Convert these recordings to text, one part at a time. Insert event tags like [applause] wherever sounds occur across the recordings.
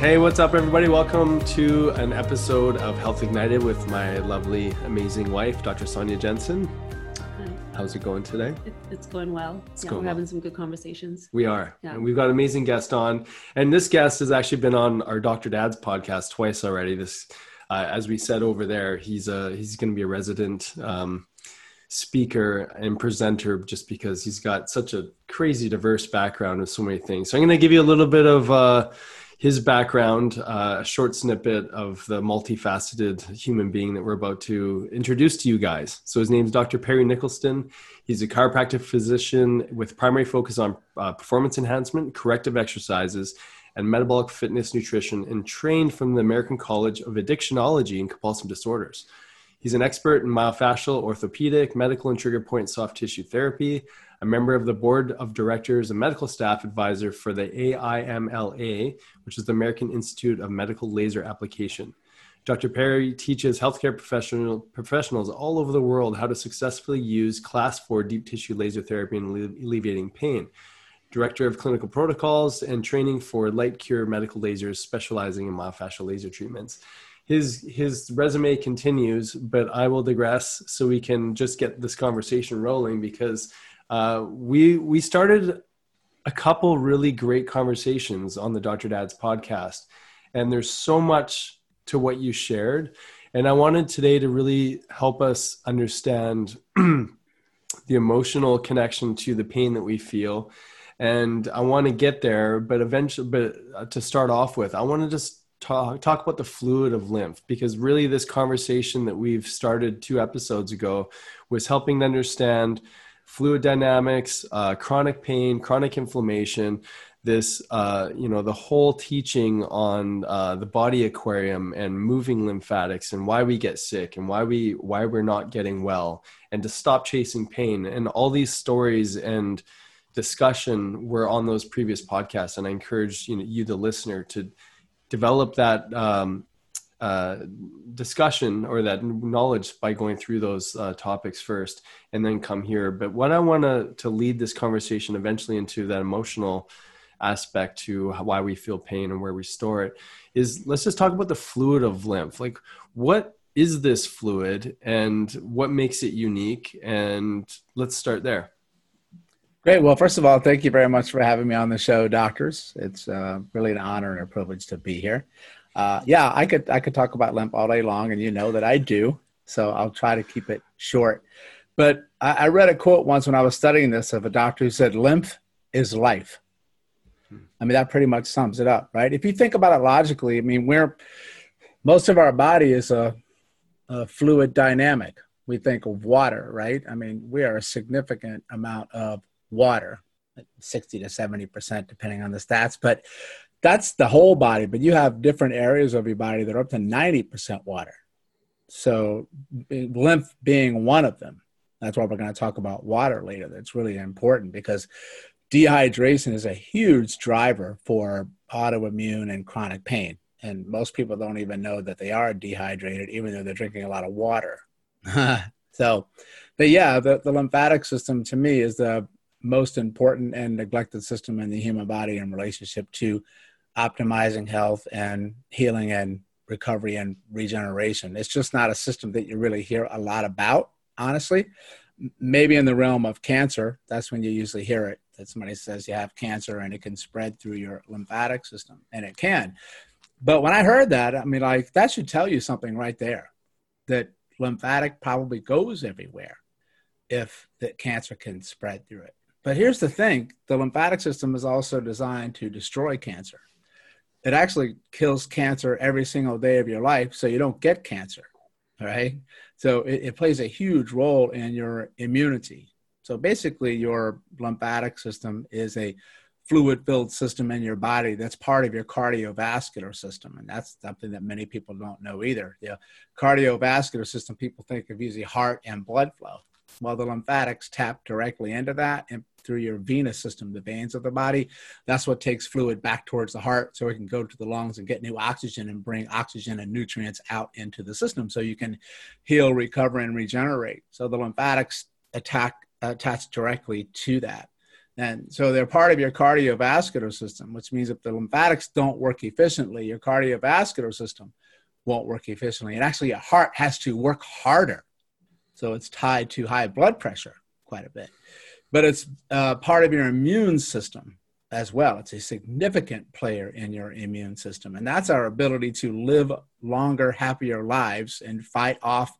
Hey, what's up, everybody? Welcome to an episode of Health Ignited with my lovely, amazing wife, Dr. Sonia Jensen. Hi. How's it going today? It, it's going well. It's yeah, going we're well. having some good conversations. We are. Yeah. And we've got an amazing guest on. And this guest has actually been on our Dr. Dad's podcast twice already. This, uh, as we said over there, he's a, he's going to be a resident um, speaker and presenter just because he's got such a crazy diverse background of so many things. So I'm going to give you a little bit of uh, his background, uh, a short snippet of the multifaceted human being that we're about to introduce to you guys. So his name is Dr. Perry Nicholson. He's a chiropractic physician with primary focus on uh, performance enhancement, corrective exercises, and metabolic fitness nutrition, and trained from the American College of Addictionology and Compulsive Disorders. He's an expert in myofascial, orthopedic, medical, and trigger point soft tissue therapy, a member of the board of directors and medical staff advisor for the AIMLA, which is the American Institute of Medical Laser Application. Dr. Perry teaches healthcare professional, professionals all over the world how to successfully use class 4 deep tissue laser therapy in alleviating pain. Director of clinical protocols and training for LiteCure Medical Lasers, specializing in myofascial laser treatments his his resume continues, but I will digress so we can just get this conversation rolling because uh, we we started a couple really great conversations on the Dr. Dad's podcast, and there's so much to what you shared, and I wanted today to really help us understand [clears throat] the emotional connection to the pain that we feel. And I want to get there, but eventually, but uh, to start off with, I want to just talk talk about the fluid of lymph because really this conversation that we've started two episodes ago was helping to understand fluid dynamics uh, chronic pain chronic inflammation this uh, you know the whole teaching on uh, the body aquarium and moving lymphatics and why we get sick and why we why we're not getting well and to stop chasing pain and all these stories and discussion were on those previous podcasts. And i encourage you know you the listener to develop that um, uh, discussion or that knowledge by going through those uh, topics first and then come here but what i want to lead this conversation eventually into that emotional aspect to why we feel pain and where we store it is let's just talk about the fluid of lymph like what is this fluid and what makes it unique and let's start there Great. Well, first of all, thank you very much for having me on the show, doctors. It's uh, really an honor and a privilege to be here. Uh, yeah, I could I could talk about lymph all day long, and you know that I do. So I'll try to keep it short. But I, I read a quote once when I was studying this of a doctor who said, "Lymph is life." I mean, that pretty much sums it up, right? If you think about it logically, I mean, we're most of our body is a, a fluid dynamic. We think of water, right? I mean, we are a significant amount of water 60 to 70% depending on the stats but that's the whole body but you have different areas of your body that are up to 90% water. So eh, lymph being one of them. That's why we're going to talk about water later. That's really important because dehydration is a huge driver for autoimmune and chronic pain. And most people don't even know that they are dehydrated even though they're drinking a lot of water. [laughs] So but yeah the, the lymphatic system to me is the most important and neglected system in the human body in relationship to optimizing health and healing and recovery and regeneration. It's just not a system that you really hear a lot about, honestly. Maybe in the realm of cancer, that's when you usually hear it that somebody says you have cancer and it can spread through your lymphatic system, and it can. But when I heard that, I mean, like, that should tell you something right there that lymphatic probably goes everywhere if that cancer can spread through it. But here's the thing the lymphatic system is also designed to destroy cancer. It actually kills cancer every single day of your life, so you don't get cancer. right So it, it plays a huge role in your immunity. So basically, your lymphatic system is a fluid filled system in your body that's part of your cardiovascular system. And that's something that many people don't know either. The cardiovascular system, people think of usually heart and blood flow. Well, the lymphatics tap directly into that and through your venous system, the veins of the body. That's what takes fluid back towards the heart so it can go to the lungs and get new oxygen and bring oxygen and nutrients out into the system so you can heal, recover, and regenerate. So the lymphatics attack attach directly to that. And so they're part of your cardiovascular system, which means if the lymphatics don't work efficiently, your cardiovascular system won't work efficiently. And actually, your heart has to work harder. So it's tied to high blood pressure quite a bit but it's uh, part of your immune system as well. It's a significant player in your immune system. And that's our ability to live longer, happier lives and fight off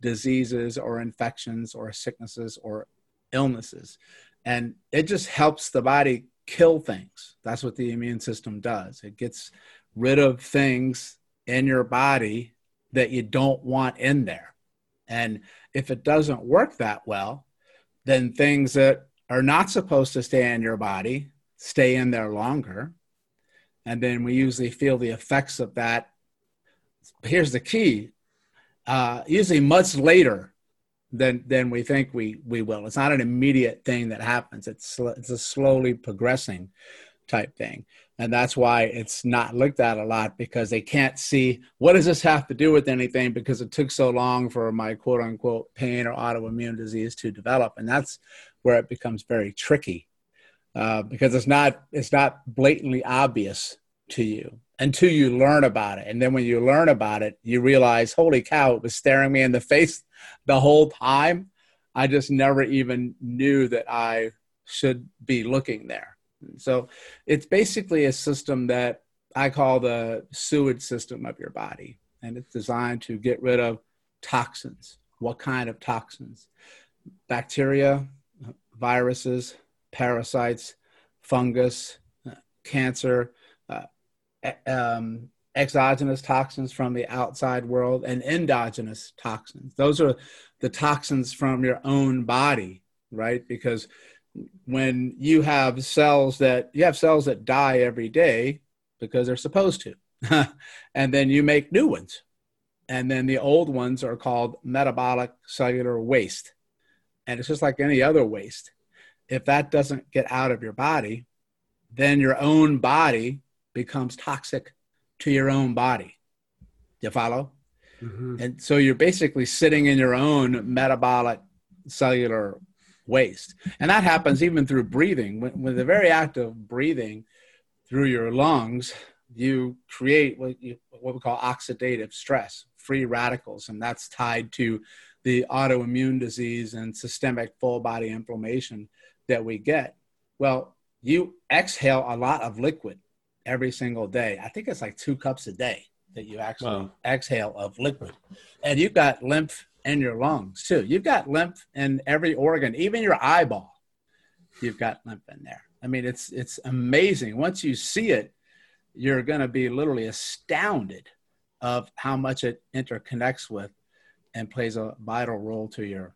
diseases or infections or sicknesses or illnesses. And it just helps the body kill things. That's what the immune system does. It gets rid of things in your body that you don't want in there. And if it doesn't work that well, then things that are not supposed to stay in your body stay in there longer. And then we usually feel the effects of that. Here's the key uh, usually much later than, than we think we, we will. It's not an immediate thing that happens, it's, it's a slowly progressing type thing. And that's why it's not looked at a lot because they can't see what does this have to do with anything because it took so long for my quote unquote pain or autoimmune disease to develop. And that's where it becomes very tricky uh, because it's not it's not blatantly obvious to you until you learn about it. And then when you learn about it, you realize, holy cow, it was staring me in the [laughs] face the whole time. I just never even knew that I should be looking there. So it's basically a system that I call the sewage system of your body. And it's designed to get rid of toxins. What kind of toxins? Bacteria, viruses, parasites, fungus, uh, cancer, uh, um, exogenous toxins from the outside world, and endogenous toxins. Those are the toxins from your own body, right? Because when you have cells that you have cells that die every day because they're supposed to. [laughs] And then you make new ones. And then the old ones are called metabolic cellular waste. And it's just like any other waste. If that doesn't get out of your body then your own body becomes toxic to your own body. You follow? Mm-hmm. and so you're basically sitting in your own metabolic cellular waste. And that happens even through breathing. When, when the very act of breathing through your lungs, you create what, you, what we call oxidative stress, free radicals, and that's tied to the autoimmune disease and systemic full body inflammation that we get. Well, you exhale a lot of liquid every single day. I think it's like two cups a day that you actually wow. exhale of liquid. And you've got lymph in your lungs too. You've got lymph in every organ, even your eyeball. You've got lymph in there. I mean, it's it's amazing. Once you see it, you're going to be literally astounded of how much it interconnects with and plays a vital role to your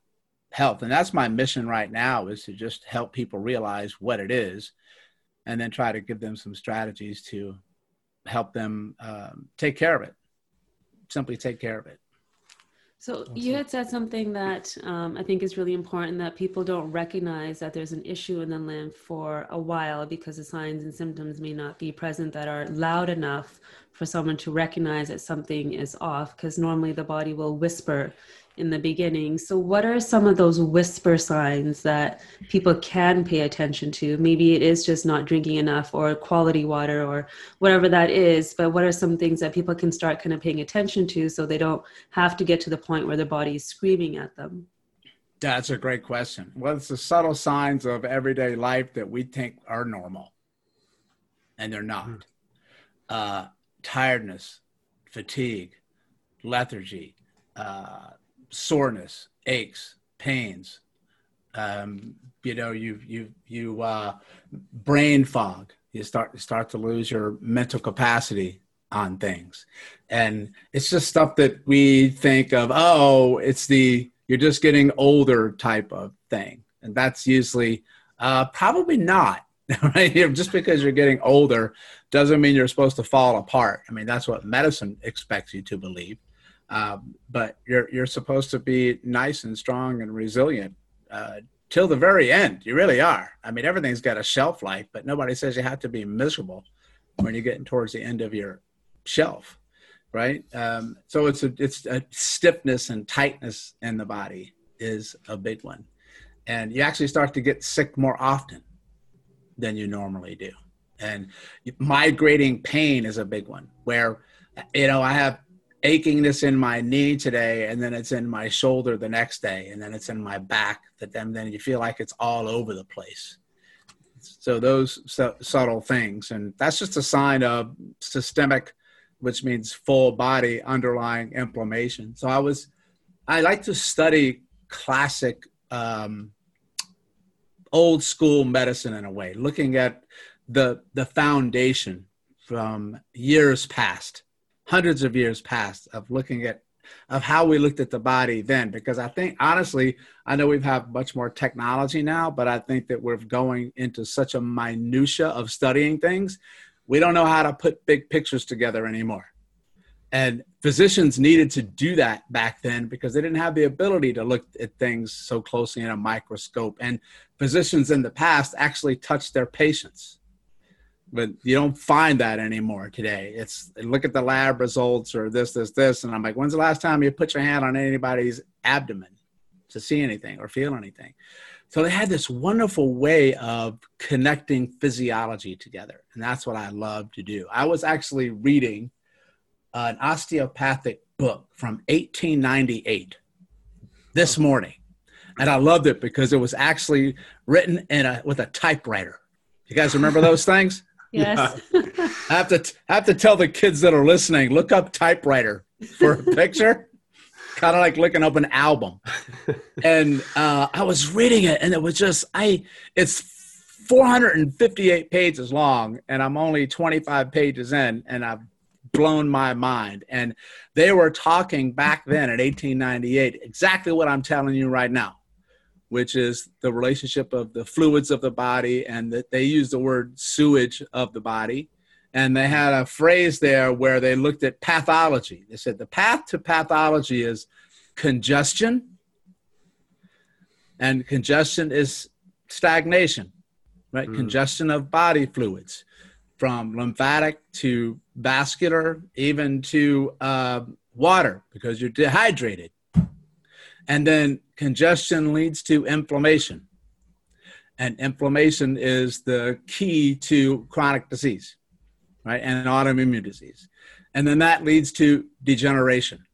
health. And that's my mission right now is to just help people realize what it is and then try to give them some strategies to help them um, take care of it. Simply take care of it. So you had said something that um, I think is really important that people don't recognize that there's an issue in the lymph for a while because the signs and symptoms may not be present that are loud enough for someone to recognize that something is off because normally the body will whisper in the beginning. So, what are some of those whisper signs that people can pay attention to? Maybe it is just not drinking enough or quality water or whatever that is, but what are some things that people can start kind of paying attention to so they don't have to get to the point where their body is screaming at them? That's a great question. Well, it's the subtle signs of everyday life that we think are normal, and they're not. Mm. Uh, tiredness, fatigue, lethargy, uh, soreness, aches, pains. Um, you know, you you you uh, brain fog. You start start to lose your mental capacity on things, and it's just stuff that we think of. Oh, it's the you're just getting older type of thing, and that's usually uh, probably not. [laughs] right? Just because you're getting older doesn't mean you're supposed to fall apart. I mean, that's what medicine expects you to believe. Um, but you're you're supposed to be nice and strong and resilient uh, till the very end. You really are. I mean, everything's got a shelf life, but nobody says you have to be miserable when you're getting towards the end of your shelf, right? Um, so it's a it's a stiffness and tightness in the body is a big one, and you actually start to get sick more often than you normally do. And migrating pain is a big one where, you know, I have achingness in my knee today and then it's in my shoulder the next day and then it's in my back that then, then you feel like it's all over the place. So those su- subtle things. And that's just a sign of systemic, which means full body underlying inflammation. So I was, I like to study classic um, old school medicine in a way, looking at the the foundation from years past, hundreds of years past, of looking at of how we looked at the body then. Because I think honestly, I know we've have much more technology now, but I think that we're going into such a minutia of studying things. We don't know how to put big pictures together anymore. And physicians needed to do that back then because they didn't have the ability to look at things so closely in a microscope. And physicians in the past actually touched their patients. But you don't find that anymore today. It's look at the lab results or this, this, this. And I'm like, when's the last time you put your hand on anybody's abdomen to see anything or feel anything? So they had this wonderful way of connecting physiology together. And that's what I love to do. I was actually reading an osteopathic book from 1898 this morning. And I loved it because it was actually written in a with a typewriter. You guys remember those [laughs] things? Yes. [laughs] I have to I have to tell the kids that are listening, look up typewriter for a [laughs] picture. kind of like looking up an album. and uh, I was reading it and it was just I it's 458 pages long and I'm only 25 pages in and I've blown my mind. And they were talking back then in 1898 exactly what I'm telling you right now, which is the relationship of the fluids of the body, and that they used the word sewage of the body. And they had a phrase there where they looked at pathology. They said the path to pathology is congestion, and congestion is stagnation, right? Mm. Congestion of body fluids from lymphatic to vascular, even to uh, water because you're dehydrated. And then congestion leads to inflammation. And inflammation is the key to chronic disease, right? And autoimmune disease. And then that leads to degeneration.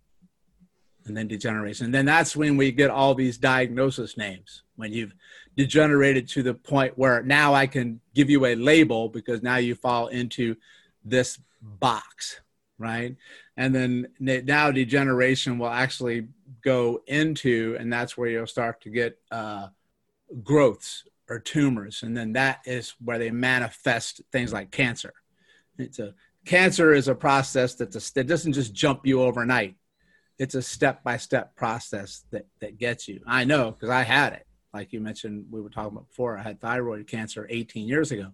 And then degeneration. And then that's when we get all these diagnosis names. When you've degenerated to the point where now I can give you a label because now you fall into this box, right? And then now degeneration will actually go into, and that's where you'll start to get uh, growths or tumors. And then that is where they manifest things like cancer. It's a cancer is a process that's a, that doesn't just jump you overnight. It's a step by step process that, that gets you. I know because I had it like you mentioned, we were talking about before. I had thyroid cancer 18 years ago,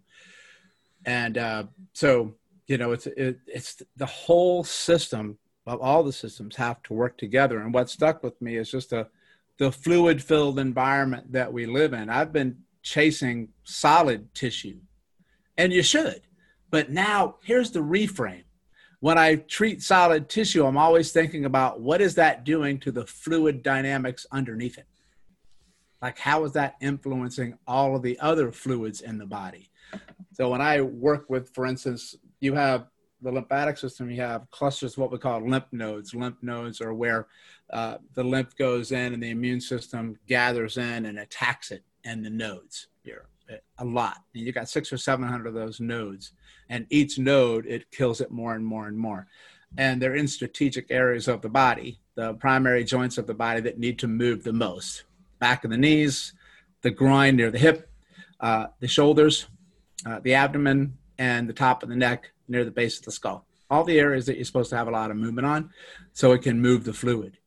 and uh, so you know, it's it, it's the whole system of all the systems have to work together. And what stuck with me is just the the fluid filled environment that we live in. I've been chasing solid tissue, and you should. But now here's the reframe. When I treat solid tissue, I'm always thinking about what is that doing to the fluid dynamics underneath it like how is that influencing all of the other fluids in the body so when i work with for instance you have the lymphatic system you have clusters what we call lymph nodes. Lymph nodes are where uh, the lymph goes in and the immune system gathers in and attacks it and the nodes here a lot. And you got six or seven hundred of those nodes and each node it kills it more and more and more. And they're in strategic areas of the body the primary joints of the body that need to move the most. Back of the knees, the groin near the hip, uh, the shoulders, uh, the abdomen, and the top of the neck near the base of the skull. All the areas that you're supposed to have a lot of movement on, so it can move the fluid.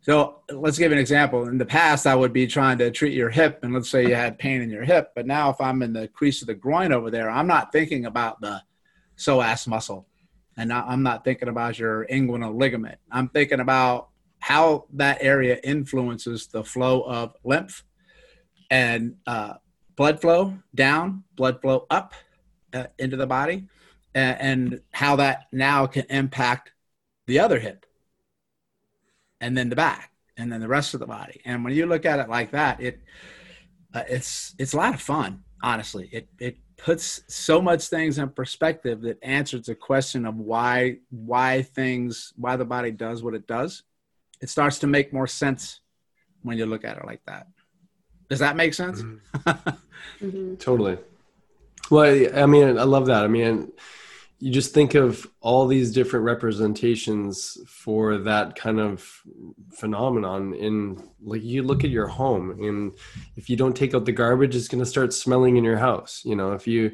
So let's give an example. In the past, I would be trying to treat your hip, and let's say you had pain in your hip. But now, if I'm in the crease of the groin over there, I'm not thinking about the psoas muscle, and I'm not thinking about your inguinal ligament. I'm thinking about how that area influences the flow of lymph and uh, blood flow down, blood flow up uh, into the body, and, and how that now can impact the other hip and then the back and then the rest of the body. And when you look at it like that, it uh, it's it's a lot of fun. Honestly, it it puts so much things in perspective that answers the question of why why things why the body does what it does. It starts to make more sense when you look at it like that. Does that make sense? Mm-hmm. mm-hmm. [laughs] Totally. Well, I mean, I love that. I mean, you just think of all these different representations for that kind of phenomenon in like you look at your home and if you don't take out the garbage it's going to start smelling in your house you know if you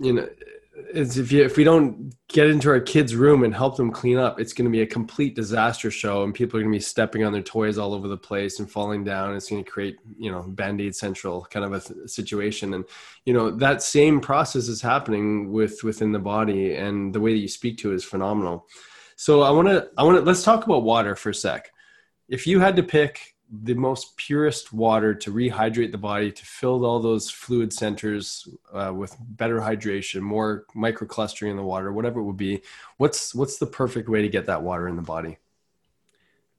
you know is if you if we don't get into our kids' room and help them clean up, it's going to be a complete disaster show, and people are going to be stepping on their toys all over the place and falling down. It's going to create you know band aid central kind of a th- situation, and you know that same process is happening with within the body, and the way that you speak to it is phenomenal. So I want to I want to let's talk about water for a sec. If you had to pick the most purest water to rehydrate the body to fill all those fluid centers uh, with better hydration more microclustering in the water whatever it would be what's what's the perfect way to get that water in the body?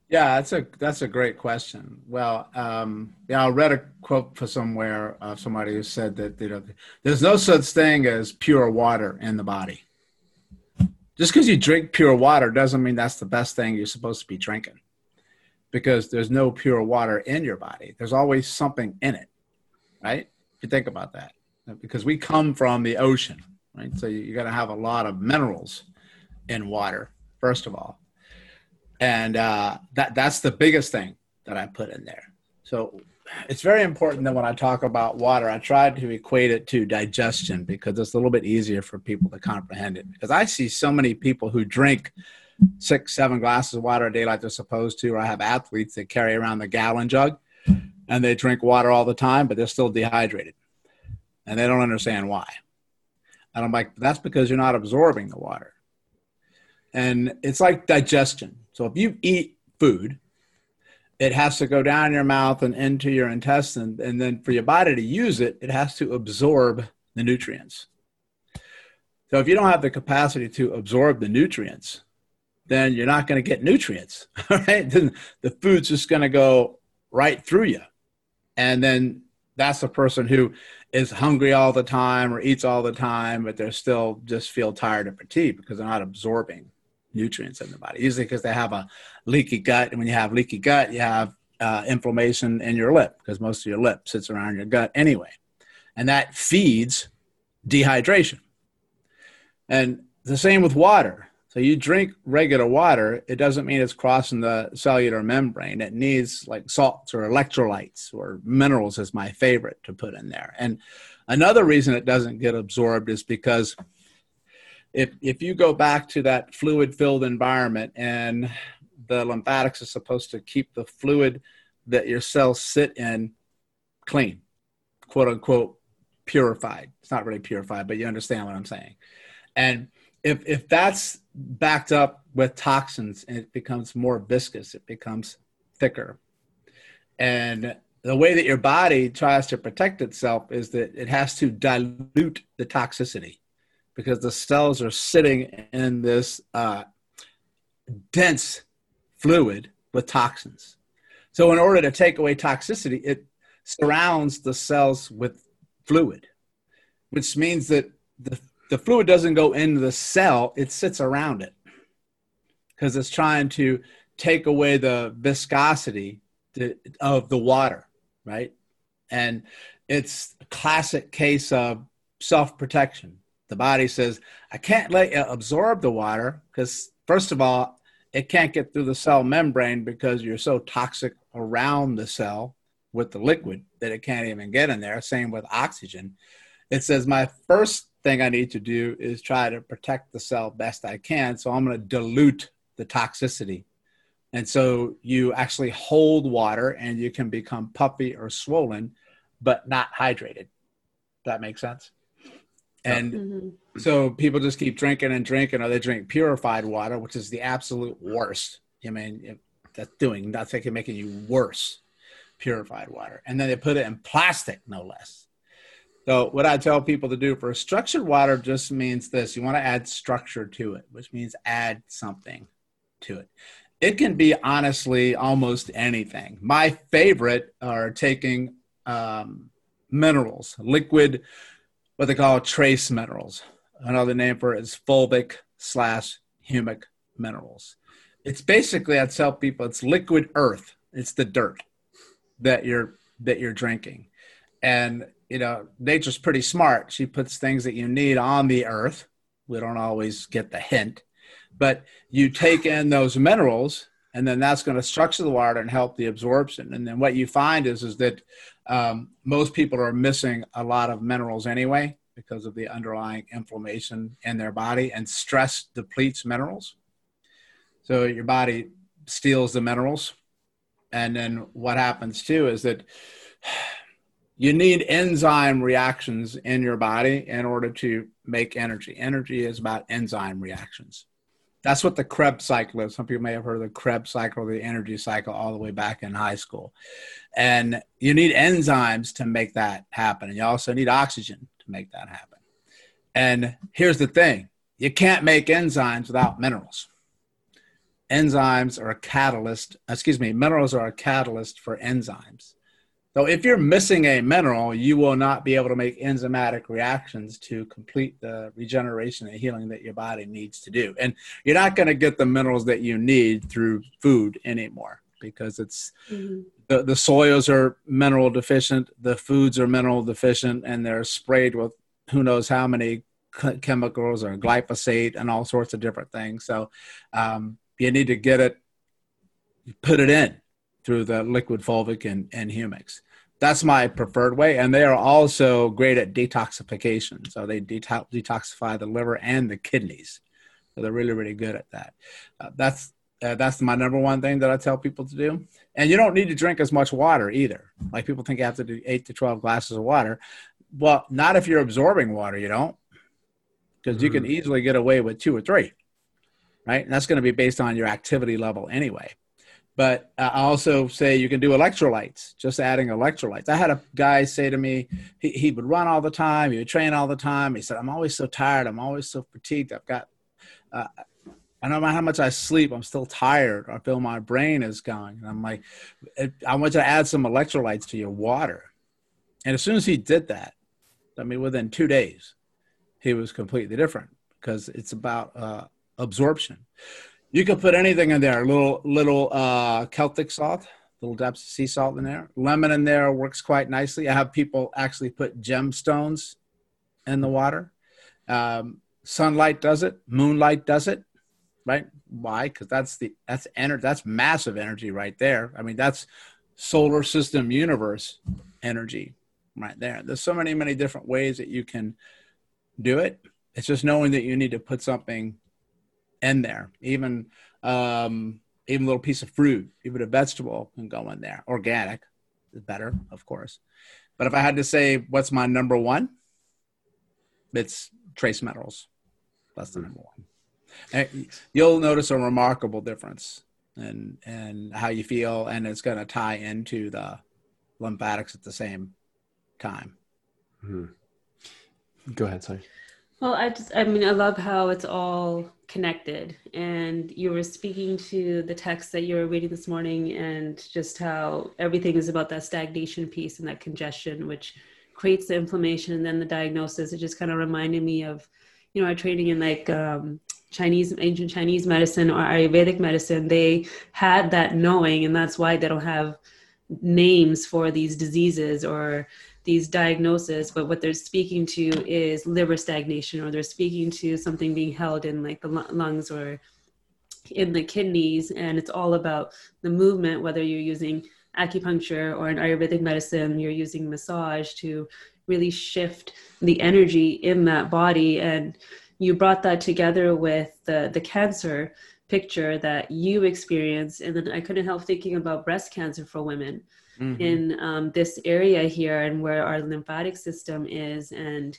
Yeah that's a that's a great question. Well um, yeah i read a quote for somewhere of somebody who said that you know there's no such thing as pure water in the body. Just because you drink pure water doesn't mean that's the best thing you're supposed to be drinking because there's no pure water in your body. There's always something in it, right? If you think about that, because we come from the ocean, right? So you, you got to have a lot of minerals in water, first of all. And uh, that, that's the biggest thing that I put in there. So it's very important that when I talk about water, I try to equate it to digestion because it's a little bit easier for people to comprehend it. Because I see so many people who drink six, seven glasses of water a day like they're supposed to, or I have athletes that carry around the gallon jug and they drink water all the time, but they're still dehydrated. And they don't understand why. And I'm like, that's because you're not absorbing the water. And it's like digestion. So if you eat food, it has to go down your mouth and into your intestine. And then for your body to use it, it has to absorb the nutrients. So if you don't have the capacity to absorb the nutrients, then you're not going to get nutrients, [laughs] right? Then the food's just going to go right through you. And then that's a person who is hungry all the time or eats all the time, but they're still just feel tired and fatigued because they're not absorbing nutrients in the body. Usually because they have a leaky gut. And when you have leaky gut, you have uh, inflammation in your lymph because most of your lymph sits around your gut anyway. And that feeds dehydration. And the same with water. So you drink regular water, it doesn't mean it's crossing the cellular membrane. It needs like salts or electrolytes or minerals is my favorite to put in there. And another reason it doesn't get absorbed is because if if you go back to that fluid filled environment and the lymphatics is supposed to keep the fluid that your cells sit in clean, quote unquote purified. It's not really purified, but you understand what I'm saying. And if if that's backed up with toxins and it becomes more viscous, it becomes thicker. And the way that your body tries to protect itself is that it has to dilute the toxicity because the cells are sitting in this uh, dense fluid with toxins. So, in order to take away toxicity, it surrounds the cells with fluid, which means that the the fluid doesn't go into the cell, it sits around it because it's trying to take away the viscosity of the water, right? And it's a classic case of self protection. The body says, I can't let you absorb the water because, first of all, it can't get through the cell membrane because you're so toxic around the cell with the liquid that it can't even get in there. Same with oxygen. It says, My first thing I need to do is try to protect the cell best I can. So I'm going to dilute the toxicity And so you actually hold water and you can become puffy or swollen, but not hydrated. That makes sense. And mm-hmm. so people just keep drinking and drinking, or they drink purified water, which is the absolute worst. I mean, that's doing nothing, making you worse. Purified water, and then they put it in plastic, no less. So what I tell people to do for a structured water just means this: you want to add structure to it, which means add something to it. It can be honestly almost anything. My favorite are taking um, minerals, liquid, what they call trace minerals. Another name for it is fulvic slash humic minerals. It's basically, I tell people, it's liquid earth. It's the dirt that you're that you're drinking, and you know nature's pretty smart. She puts things that you need on the earth. We don't always get the hint, but you take in those minerals and then that's going to structure the water and help the absorption and then what you find is is that um, most people are missing a lot of minerals anyway because of the underlying inflammation in their body and stress depletes minerals so your body steals the minerals and then what happens too is that you need enzyme reactions in your body in order to make energy energy is about enzyme reactions that's what the Krebs cycle is. Some people may have heard of the Krebs cycle the energy cycle all the way back in high school. And you need enzymes to make that happen. And you also need oxygen to make that happen. And here's the thing you can't make enzymes without minerals. Enzymes are a catalyst, excuse me, minerals are a catalyst for enzymes. So if you're missing a mineral, you will not be able to make enzymatic reactions to complete the regeneration and healing that your body needs to do. And you're not going to get the minerals that you need through food anymore because it's mm-hmm. the, the soils are mineral deficient, the foods are mineral deficient, and they're sprayed with who knows how many chemicals or glyphosate and all sorts of different things. So um, you need to get it, put it in through the liquid fulvic and, and humics that's my preferred way and they are also great at detoxification. So they detox, detoxify the liver and the kidneys. So they're really really good at that. Uh, that's uh, that's my number one thing that i tell people to do. And you don't need to drink as much water either. Like people think you have to do 8 to 12 glasses of water. Well not if you're absorbing water you don't because mm-hmm. you can mm-hmm. easily get away with two or three right? And that's going to be based on your activity level anyway but I also say you can do electrolytes, just adding electrolytes. I had a guy say to me, he, he would run all the time, he would train all the time. He said, I'm always so tired, I'm always so fatigued. I've got, uh, I don't know how much I sleep, I'm still tired. I feel my brain is going. And I'm like, I want you to add some electrolytes to your water. And as soon as he did that, I mean, within two days, he was completely different because it's about uh, absorption. You could put anything in there. A little little uh, Celtic salt, little depths of sea salt in there. Lemon in there works quite nicely. I have people actually put gemstones in the water. Um, sunlight does it. Moonlight does it. Right? Why? Because that's the that's energy. That's massive energy right there. I mean, that's solar system universe energy right there. There's so many many different ways that you can do it. It's just knowing that you need to put something in there. Even um, even a little piece of fruit, even a vegetable can go in there. Organic is better, of course. But if I had to say what's my number one, it's trace minerals. That's the number one. And you'll notice a remarkable difference in and how you feel, and it's going to tie into the lymphatics at the same time. Hmm. Go ahead, sorry. Well, I just, I mean, I love how it's all connected. And you were speaking to the text that you were reading this morning and just how everything is about that stagnation piece and that congestion, which creates the inflammation and then the diagnosis. It just kind of reminded me of, you know, our training in like um, Chinese, ancient Chinese medicine or Ayurvedic medicine. They had that knowing, and that's why they don't have names for these diseases or these diagnoses, but what they're speaking to is liver stagnation, or they're speaking to something being held in like the lungs or in the kidneys. And it's all about the movement, whether you're using acupuncture or an Ayurvedic medicine, you're using massage to really shift the energy in that body. And you brought that together with the, the cancer picture that you experienced and then i couldn't help thinking about breast cancer for women mm-hmm. in um, this area here and where our lymphatic system is and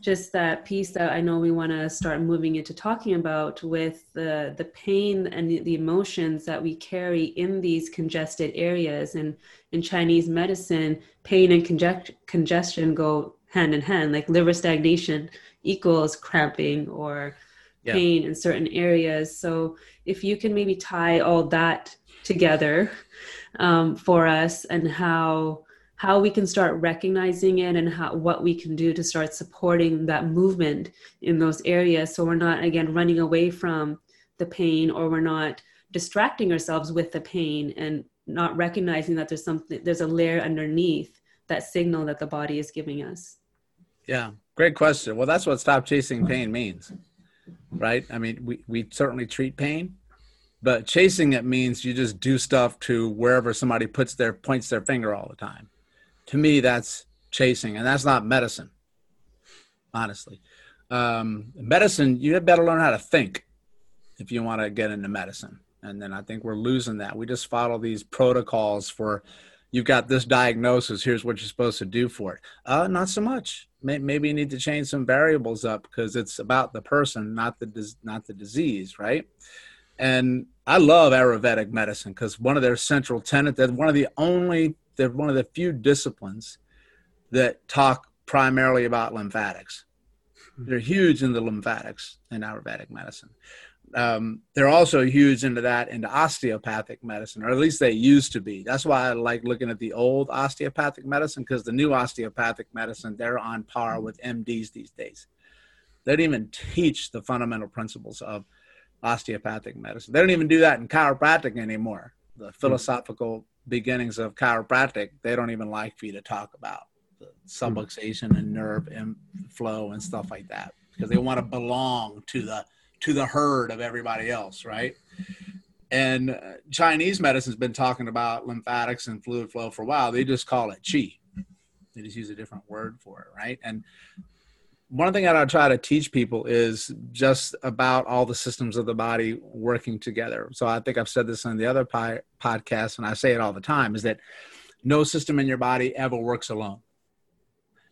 just that piece that I know we want to start moving into talking about with the the pain and the, emotions that we carry in these congested areas and in Chinese medicine pain and conge- congestion go hand in hand like liver stagnation equals cramping or yeah. pain in certain areas so if you can maybe tie all that together um, for us and how how we can start recognizing it and how what we can do to start supporting that movement in those areas. So we're not again running away from the pain or we're not distracting ourselves with the pain and not recognizing that there's something there's a layer underneath that signal that the body is giving us. Yeah. Great question. Well that's what stop chasing pain means right? I mean we, we certainly treat pain but chasing it means you just do stuff to wherever somebody puts their points their finger all the time. To me that's chasing and that's not medicine honestly. Um, medicine you had better learn how to think if you want to get into medicine. And then i think we're losing that. We just follow these protocols for you've got this diagnosis here's what you're supposed to do for it. Uh, not so much. Maybe you need to change some variables up because it's about the person not the not the disease right and i love ayurvedic medicine because one of their central tenets that one of the only they're one of the few disciplines that talk primarily about lymphatics. They're huge in the lymphatics in Ayurvedic medicine. Um, they're also huge into that into osteopathic medicine, or at least they used to be. That's why I like looking at the old osteopathic medicine because the new osteopathic medicine they're on par with MDs these days. They don't even teach the fundamental principles of osteopathic medicine. They don't even do that in chiropractic anymore. The philosophical beginnings of chiropractic, they don't even like for you to talk about the subluxation and nerve and flow and stuff like that because they want to belong to the to the herd of everybody else, right? And uh, Chinese medicine's been talking about lymphatics and fluid flow for a while. They just call it qi. They just use a different word for it, right? And one thing that I try to teach people is just about all the systems of the body working together. So I think I've said this on the other pi- podcast, and I say it all the time: is that no system in your body ever works alone.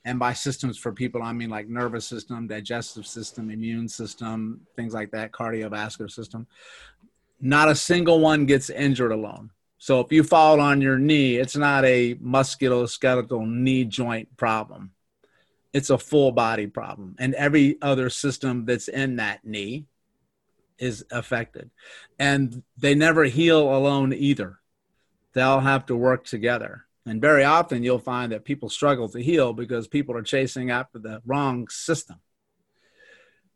And by systems for people, I mean like nervous system, digestive system, immune system, things like that, cardiovascular system. Not a single one gets injured alone. So if you fall on your knee, it's not a musculoskeletal knee joint problem it's a full body problem. And every other system that's in that knee is affected. And they never heal alone either. They'll have to work together. And very often you'll find that people struggle to heal because people are chasing after the wrong system.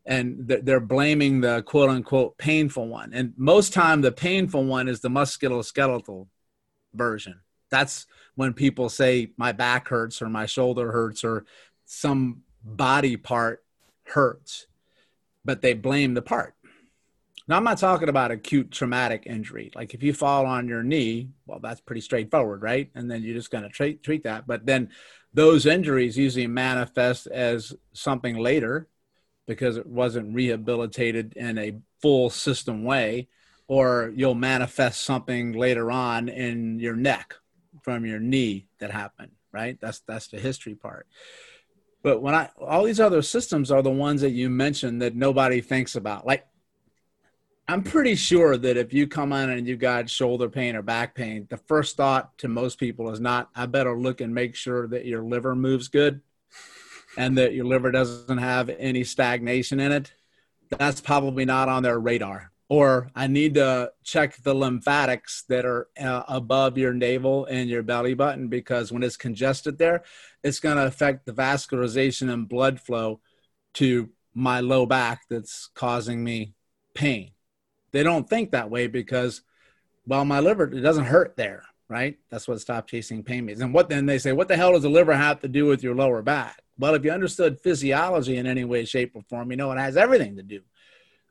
And they're blaming the quote unquote painful one. And most time the painful one is the musculoskeletal version. That's when people say my back hurts or my shoulder hurts or some body part hurts, but they blame the part. Now, I'm not talking about acute traumatic injury. Like if you fall on your knee, well, that's pretty straightforward, right? And then you're just going to treat, treat that. But then those injuries usually manifest as something later because it wasn't rehabilitated in a full system way, or you'll manifest something later on in your neck from your knee that happened, right? That's that's the history part. But when I all these other systems are the ones that you mentioned that nobody thinks about. Like I'm pretty sure that if you come in and you've got shoulder pain or back pain, the first thought to most people is not, I better look and make sure that your liver moves good and that your liver doesn't have any stagnation in it. That's probably not on their radar or I need to check the lymphatics that are uh, above your navel and your belly button because when it's congested there, it's going to affect the vascularization and blood flow to my low back that's causing me pain. They don't think that way because, well, my liver, it doesn't hurt there, right? That's what stop chasing pain means. And what then they say, what the hell does the liver have to do with your lower back? Well, if you understood physiology in any way, shape, or form, you know it has everything to do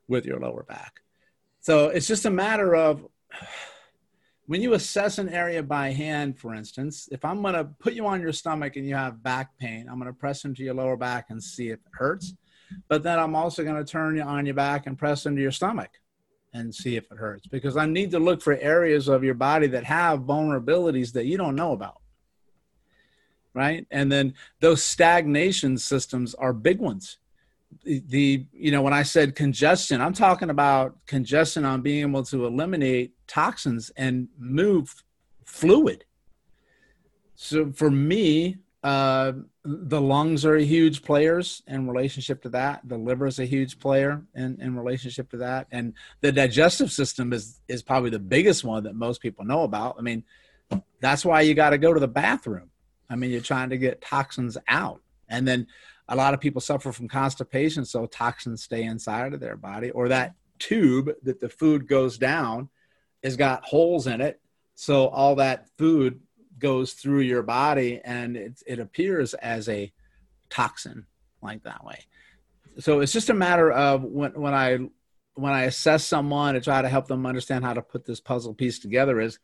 with your lower back. So it's just a matter of [sighs] when you assess an area by hand, for instance, if I'm going to put you on your stomach and you have back pain, I'm going to press into your lower back and see if it hurts. But then I'm also going to turn you on your back and press into your stomach and see if it hurts because I need to look for areas of your body that have vulnerabilities that you don't know about. Right. And then those stagnation systems are big ones. The, you know when i said congestion i'm talking about congestion on being able to eliminate toxins and move fluid so for me uh, the lungs are a huge players in relationship to that. The liver is a huge player in, in relationship to that, and the digestive system is is probably the biggest one that most people know about. I mean, that's why you got to go to the bathroom. I mean, you're trying to get toxins out, and then a lot of people suffer from constipation, so toxins stay inside of their body, or that tube that the food goes down has got holes in it, so all that food goes through your body and it, it appears as a toxin like that way. So it's just a matter of when, when i when i assess someone to try to help them understand how to put this puzzle piece together is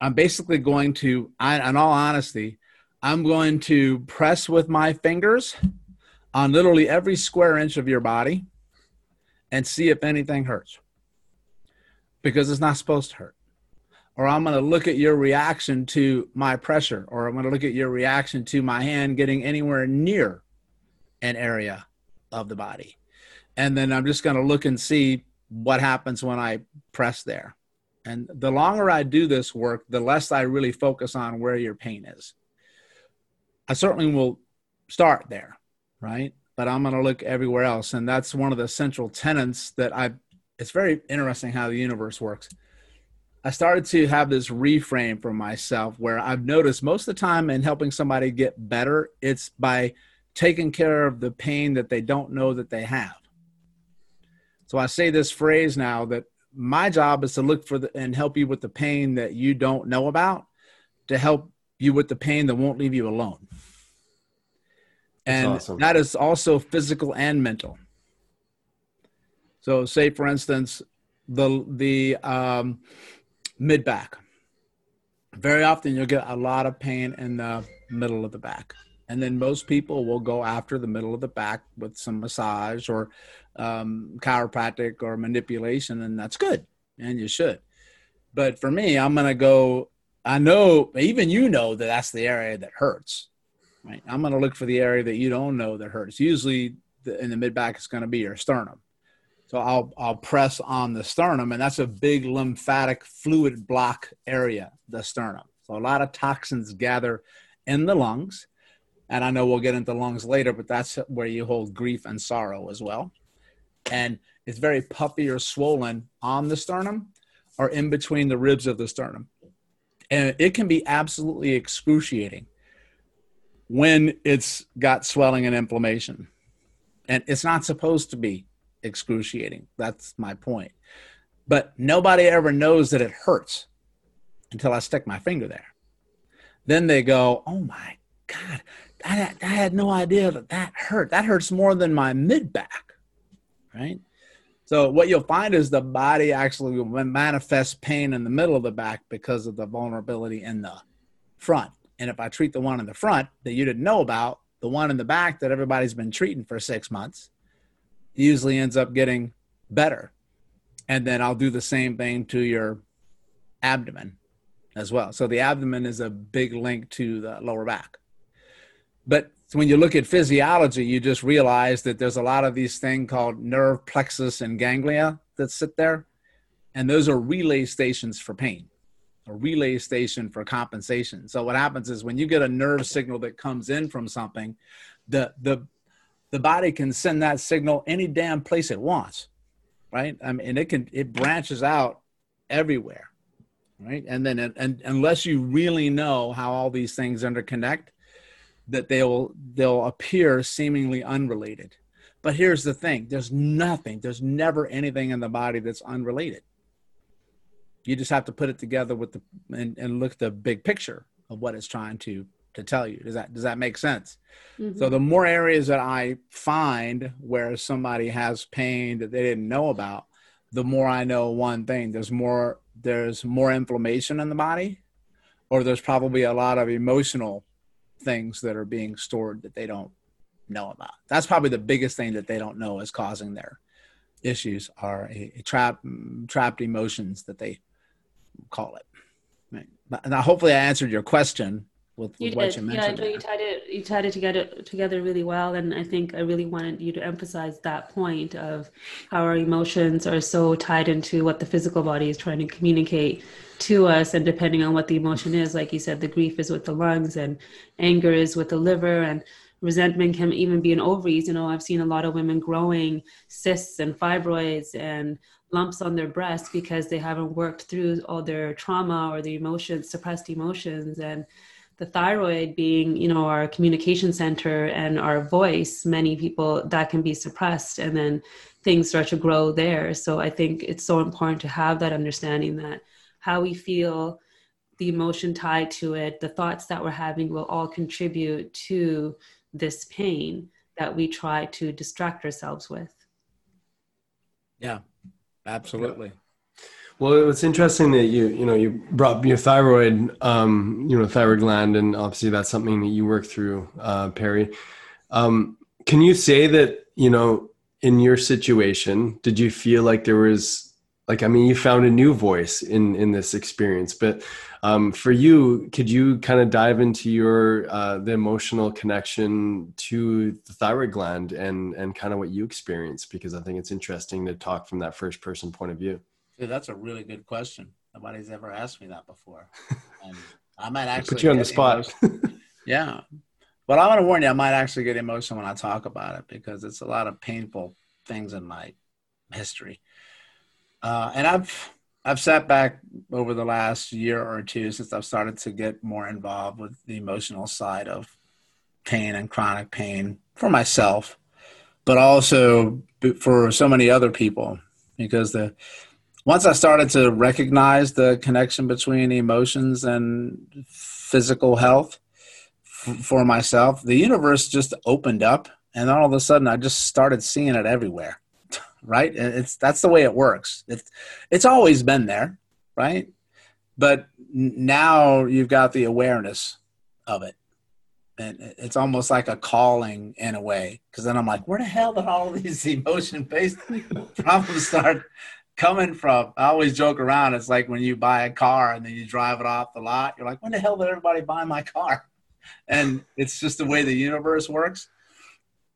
i'm basically going to I, in all honesty i'm going to press with my fingers on literally every square inch of your body and see if anything hurts because it's not supposed to hurt or I'm going to look at your reaction to my pressure, or I'm going to look at your reaction to my hand getting anywhere near an area of the body. And then I'm just going to look and see what happens when I press there. And the longer I do this work, the less I really focus on where your pain is. I certainly will start there, right? But I'm going to look everywhere else. And that's one of the central tenets that I, it's very interesting how the universe works I started to have this reframe for myself where I've noticed most of the time in helping somebody get better, it's by taking care of the pain that they don't know that they have. So I say this phrase now that my job is to look for the, and help you with the pain that you don't know about to help you with the pain that won't leave you alone. And awesome. that is also physical and mental. So say for instance, the, the, um, mid back. Very often you'll get a lot of pain in the middle of the back. And then most people will go after the middle of the back with some massage or um, chiropractic or manipulation, and that's good. And you should. But for me, I'm going to go, I know, even you know that that's the area that hurts, right? I'm going to look for the area that you don't know that hurts. Usually the, in the mid back, it's going to be your sternum. So I'll I'll press on the sternum, and that's a big lymphatic fluid block area, the sternum. So a lot of toxins gather in the lungs, and I know we'll get into lungs later, but that's where you hold grief and sorrow as well. And it's very puffy or swollen on the sternum or in between the ribs of the sternum. And it can be absolutely excruciating when it's got swelling and inflammation. And it's not supposed to be excruciating. That's my point. But nobody ever knows that it hurts until I stick my finger there. Then they go, oh my God, I, I had no idea that that hurt. That hurts more than my mid back, right? So what you'll find is the body actually will manifest pain in the middle of the back because of the vulnerability in the front. And if I treat the one in the front that you didn't know about, the one in the back that everybody's been treating for six months, usually ends up getting better. And then I'll do the same thing to your abdomen as well. So the abdomen is a big link to the lower back. But when you look at physiology, you just realize that there's a lot of these things called nerve plexus and ganglia that sit there. And those are relay stations for pain, a relay station for compensation. So what happens is when you get a nerve signal that comes in from something, the the the body can send that signal any damn place it wants, right? I mean, it can it branches out everywhere, right? And then and unless you really know how all these things interconnect, that they'll they'll appear seemingly unrelated. But here's the thing: there's nothing, there's never anything in the body that's unrelated. You just have to put it together with the and, and look at the big picture of what it's trying to to tell you. Does that does that make sense? Mm-hmm. So the more areas that I find where somebody has pain that they didn't know about, the more I know one thing. There's more there's more inflammation in the body, or there's probably a lot of emotional things that are being stored that they don't know about. That's probably the biggest thing that they don't know is causing their issues are a, a trap trapped emotions that they call it. Right. Now, hopefully, I answered your question with, with you what you yeah, mentioned. no, you tied it. You tied it together together really well, and I think I really wanted you to emphasize that point of how our emotions are so tied into what the physical body is trying to communicate to us, and depending on what the emotion is, like you said, the grief is with the lungs, and anger is with the liver, and resentment can even be in ovaries. You know, I've seen a lot of women growing cysts and fibroids and lumps on their breast because they haven't worked through all their trauma or the emotions, suppressed emotions, and the thyroid being you know our communication center and our voice many people that can be suppressed and then things start to grow there. So i think it's so important to have that understanding that how we feel the emotion tied to it the thoughts that we're having will all contribute to this pain that we try to distract ourselves with. Yeah, absolutely. Well, it's interesting that you you know you brought your thyroid, um, you know, thyroid gland, and obviously that's something that you work through, uh, Perry. Um, can you say that you know in your situation, did you feel like there was like I mean, you found a new voice in in this experience, but um, for you, could you kind of dive into your uh, the emotional connection to the thyroid gland and and kind of what you experienced? Because I think it's interesting to talk from that first person point of view. Dude, that's a really good question. Nobody's ever asked me that before. [laughs] And I might actually Put you on the spot. Yeah. But I want to warn you, I might actually get emotional when I talk about it because it's a lot of painful things in my history. Uh, and I've I've sat back over the last year or two since I've started to get more involved with the emotional side of pain and chronic pain for myself, but also for so many other people because the once I started to recognize the connection between emotions and physical health f- for myself, the universe just opened up, and all of a sudden, I just started seeing it everywhere. Right? It's that's the way it works. It's it's always been there, right? But now you've got the awareness of it, and it's almost like a calling in a way. Because then I'm like, where the hell did all [laughs] these emotion-based [laughs] problems start coming from. I always joke around. It's like when you buy a car and then you drive it off the lot. You're like, when the hell did everybody buy my car? And it's just the way the universe works.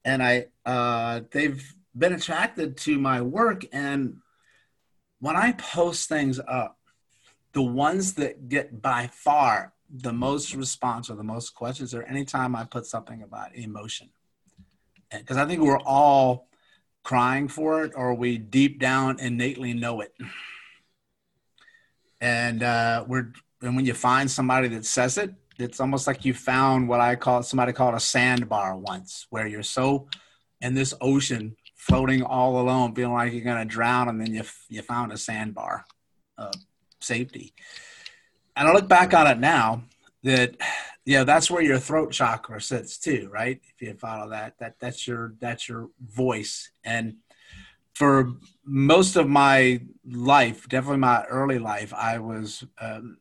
And I, uh, they've been attracted to my work. And when I post things up, the ones that get by far the most response or the most questions are anytime I put something about emotion. Because I think we're all crying for it or we deep down innately know it and uh, we're and when you find somebody that says it it's almost like you found what i call somebody called a sandbar once where you're so in this ocean floating all alone feeling like you're going to drown and then you you found a sandbar of safety. And i look back on it now that yeah that's where your throat chakra sits too right? If you follow that that that's your that's your voice. And for most of my life definitely my early life i was um,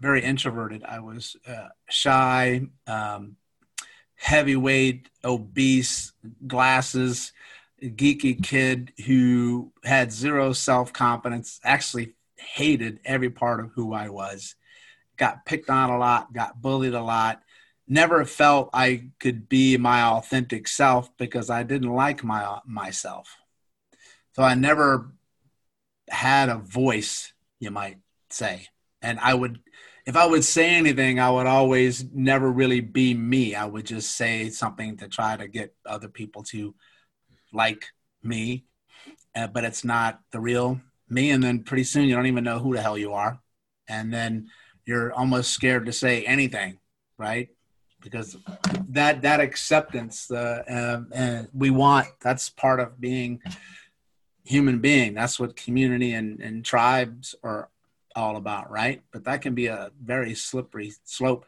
very introverted. I was uh, shy um, heavyweight obese glasses geeky kid who had zero self-confidence actually hated every part of who i was got picked on a lot, got bullied a lot, never felt I could be my authentic self because I didn't like my myself. So I never had a voice, you might say. And I would if I would say anything, I would always never really be me. I would just say something to try to get other people to like me, uh, but it's not the real me. And then pretty soon you don't even know who the hell you are. And then you're almost scared to say anything, right? Because that that acceptance, uh, uh, we want. That's part of being human being. That's what community and, and tribes are all about, right? But that can be a very slippery slope.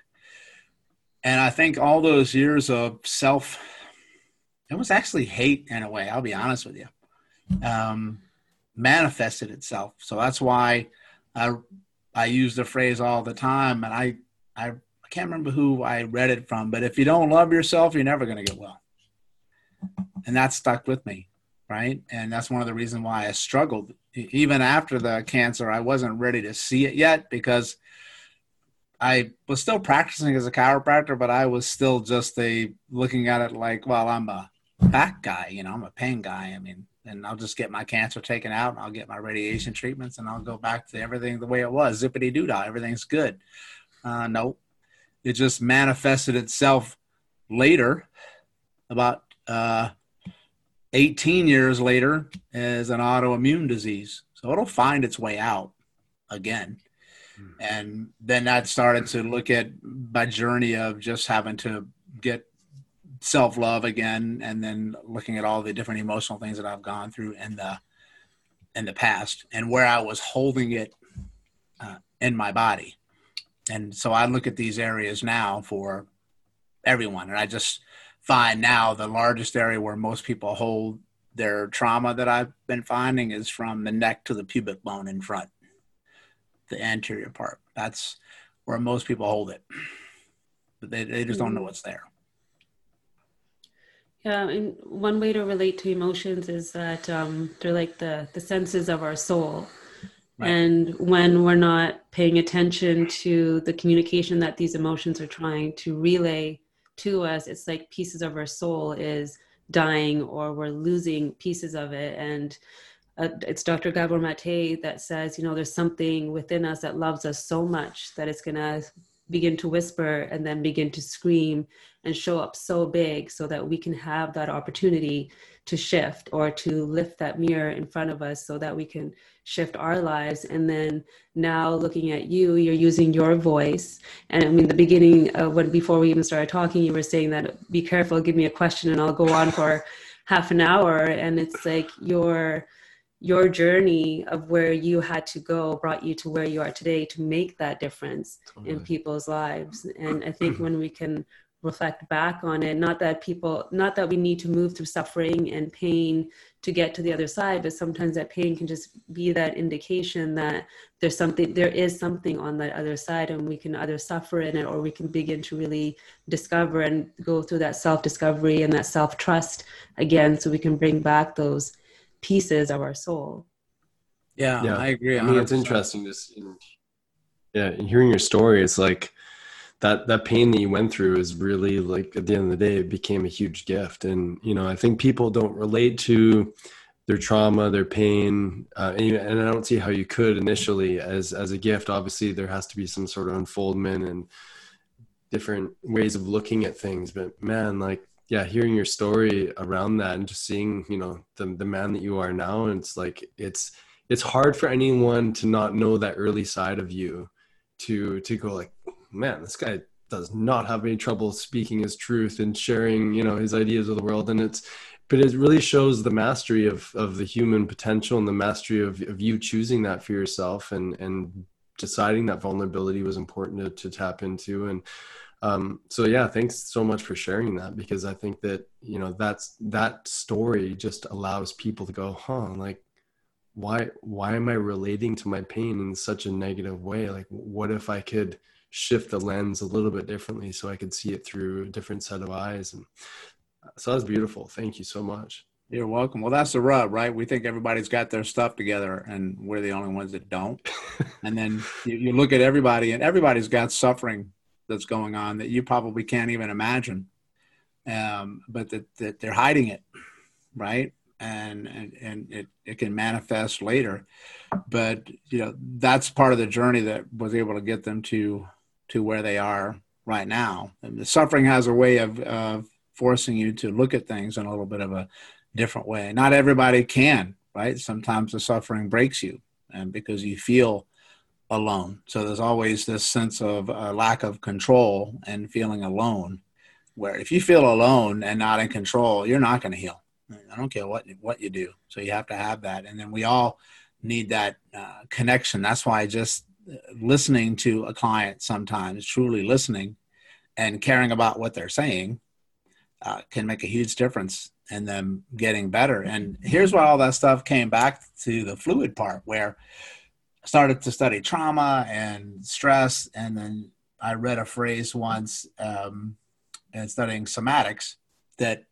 And I think all those years of self, it was actually hate in a way. I'll be honest with you, um, manifested itself. So that's why I I use the phrase all the time, and I, I, can't remember who I read it from, but if you don't love yourself, you're never going to get well. And that stuck with me. right? And that's one of the reasons why I struggled. Even after the cancer, I wasn't ready to see it yet because I was still practicing as a chiropractor, but I was still just a looking at it like, well, I'm a back guy, you know, I'm a pain guy. I mean, and I'll just get my cancer taken out and I'll get my radiation treatments and I'll go back to everything the way it was. Zippity doo dah, everything's good. Uh, no, it just manifested itself later, about uh, 18 years later, as an autoimmune disease. So it'll find its way out again. Hmm. And then that started to look at my journey of just having to get self love again, and then looking at all the different emotional things that I've gone through in the in the past, and where I was holding it uh, in my body. And so I look at these areas now for everyone, and I just find now the largest area where most people hold their trauma that I've been finding is from the neck to the pubic bone in front, the anterior part. That's where most people hold it. But they, they just don't know mm. what's there. Yeah, and one way to relate to emotions is that um, they're like the the senses of our soul. Right. And when we're not paying attention to the communication that these emotions are trying to relay to us, it's like pieces of our soul is dying or we're losing pieces of it. And uh, it's Dr. Gabor Mate that says, you know, there's something within us that loves us so much that it's going to begin to whisper and then begin to scream and show up so big so that we can have that opportunity to shift or to lift that mirror in front of us so that we can shift our lives. And then now looking at you you're using your voice. And i mean the beginning of when before we even started talking you were saying that be careful give me a question and i'll go on for half an hour. And it's like your your journey of where you had to go brought you to where you are today to make that difference totally. in people's lives. And i think when we can reflect back on it not that people not that we need to move through suffering and pain to get to the other side but sometimes that pain can just be that indication that there's something there is something on that other side and we can either suffer in it or we can begin to really discover and go through that self discovery and that self trust again so we can bring back those pieces of our soul yeah, yeah. i agree 100%. i mean it's interesting just yeah in hearing your story it's like that that pain that you went through is really like at the end of the day it became a huge gift. And you know i think people don't relate to their trauma their pain uh, and, and, i don't see how you could initially as as a gift. Obviously there has to be some sort of unfoldment and different ways of looking at things. But man like yeah hearing your story around that and just seeing you know the, the man that you are now and it's like it's it's hard for anyone to not know that early side of you to to go like man, this guy does not have any trouble speaking his truth and sharing, you know, his ideas with the world. And it's, but it really shows the mastery of of the human potential and the mastery of, of you choosing that for yourself and and deciding that vulnerability was important to, to tap into and um, so yeah thanks so much for sharing that because i think that you know that's that story just allows people to go huh like why why am i relating to my pain in such a negative way like what if i could shift the lens a little bit differently so I could see it through a different set of eyes. And uh, so that was beautiful. Thank you so much. You're welcome. Well, that's the rub, right? We think everybody's got their stuff together, and we're the only ones that don't. [laughs] and then you, you, look at everybody, and everybody's got suffering that's going on that you probably can't even imagine, um, but that, that they're hiding it, right? And and and it, it can manifest later, but you know that's part of the journey that was able to get them to to where they are right now. And the suffering has a way of, forcing you to look at things in a little bit of a different way. Not everybody can, right? Sometimes the suffering breaks you, and because you feel alone. So there's always this sense of uh, lack of control and feeling alone. Where if you feel alone and not in control, you're not going to heal. I don't care what what you do. So you have to have that, and then we all need that uh, connection. That's why I just listening to a client sometimes, truly listening and caring about what they're saying, uh, can make a huge difference in them getting better. And here's why all that stuff came back to the fluid part, where I started to study trauma and stress. And then I read a phrase once um, in studying somatics that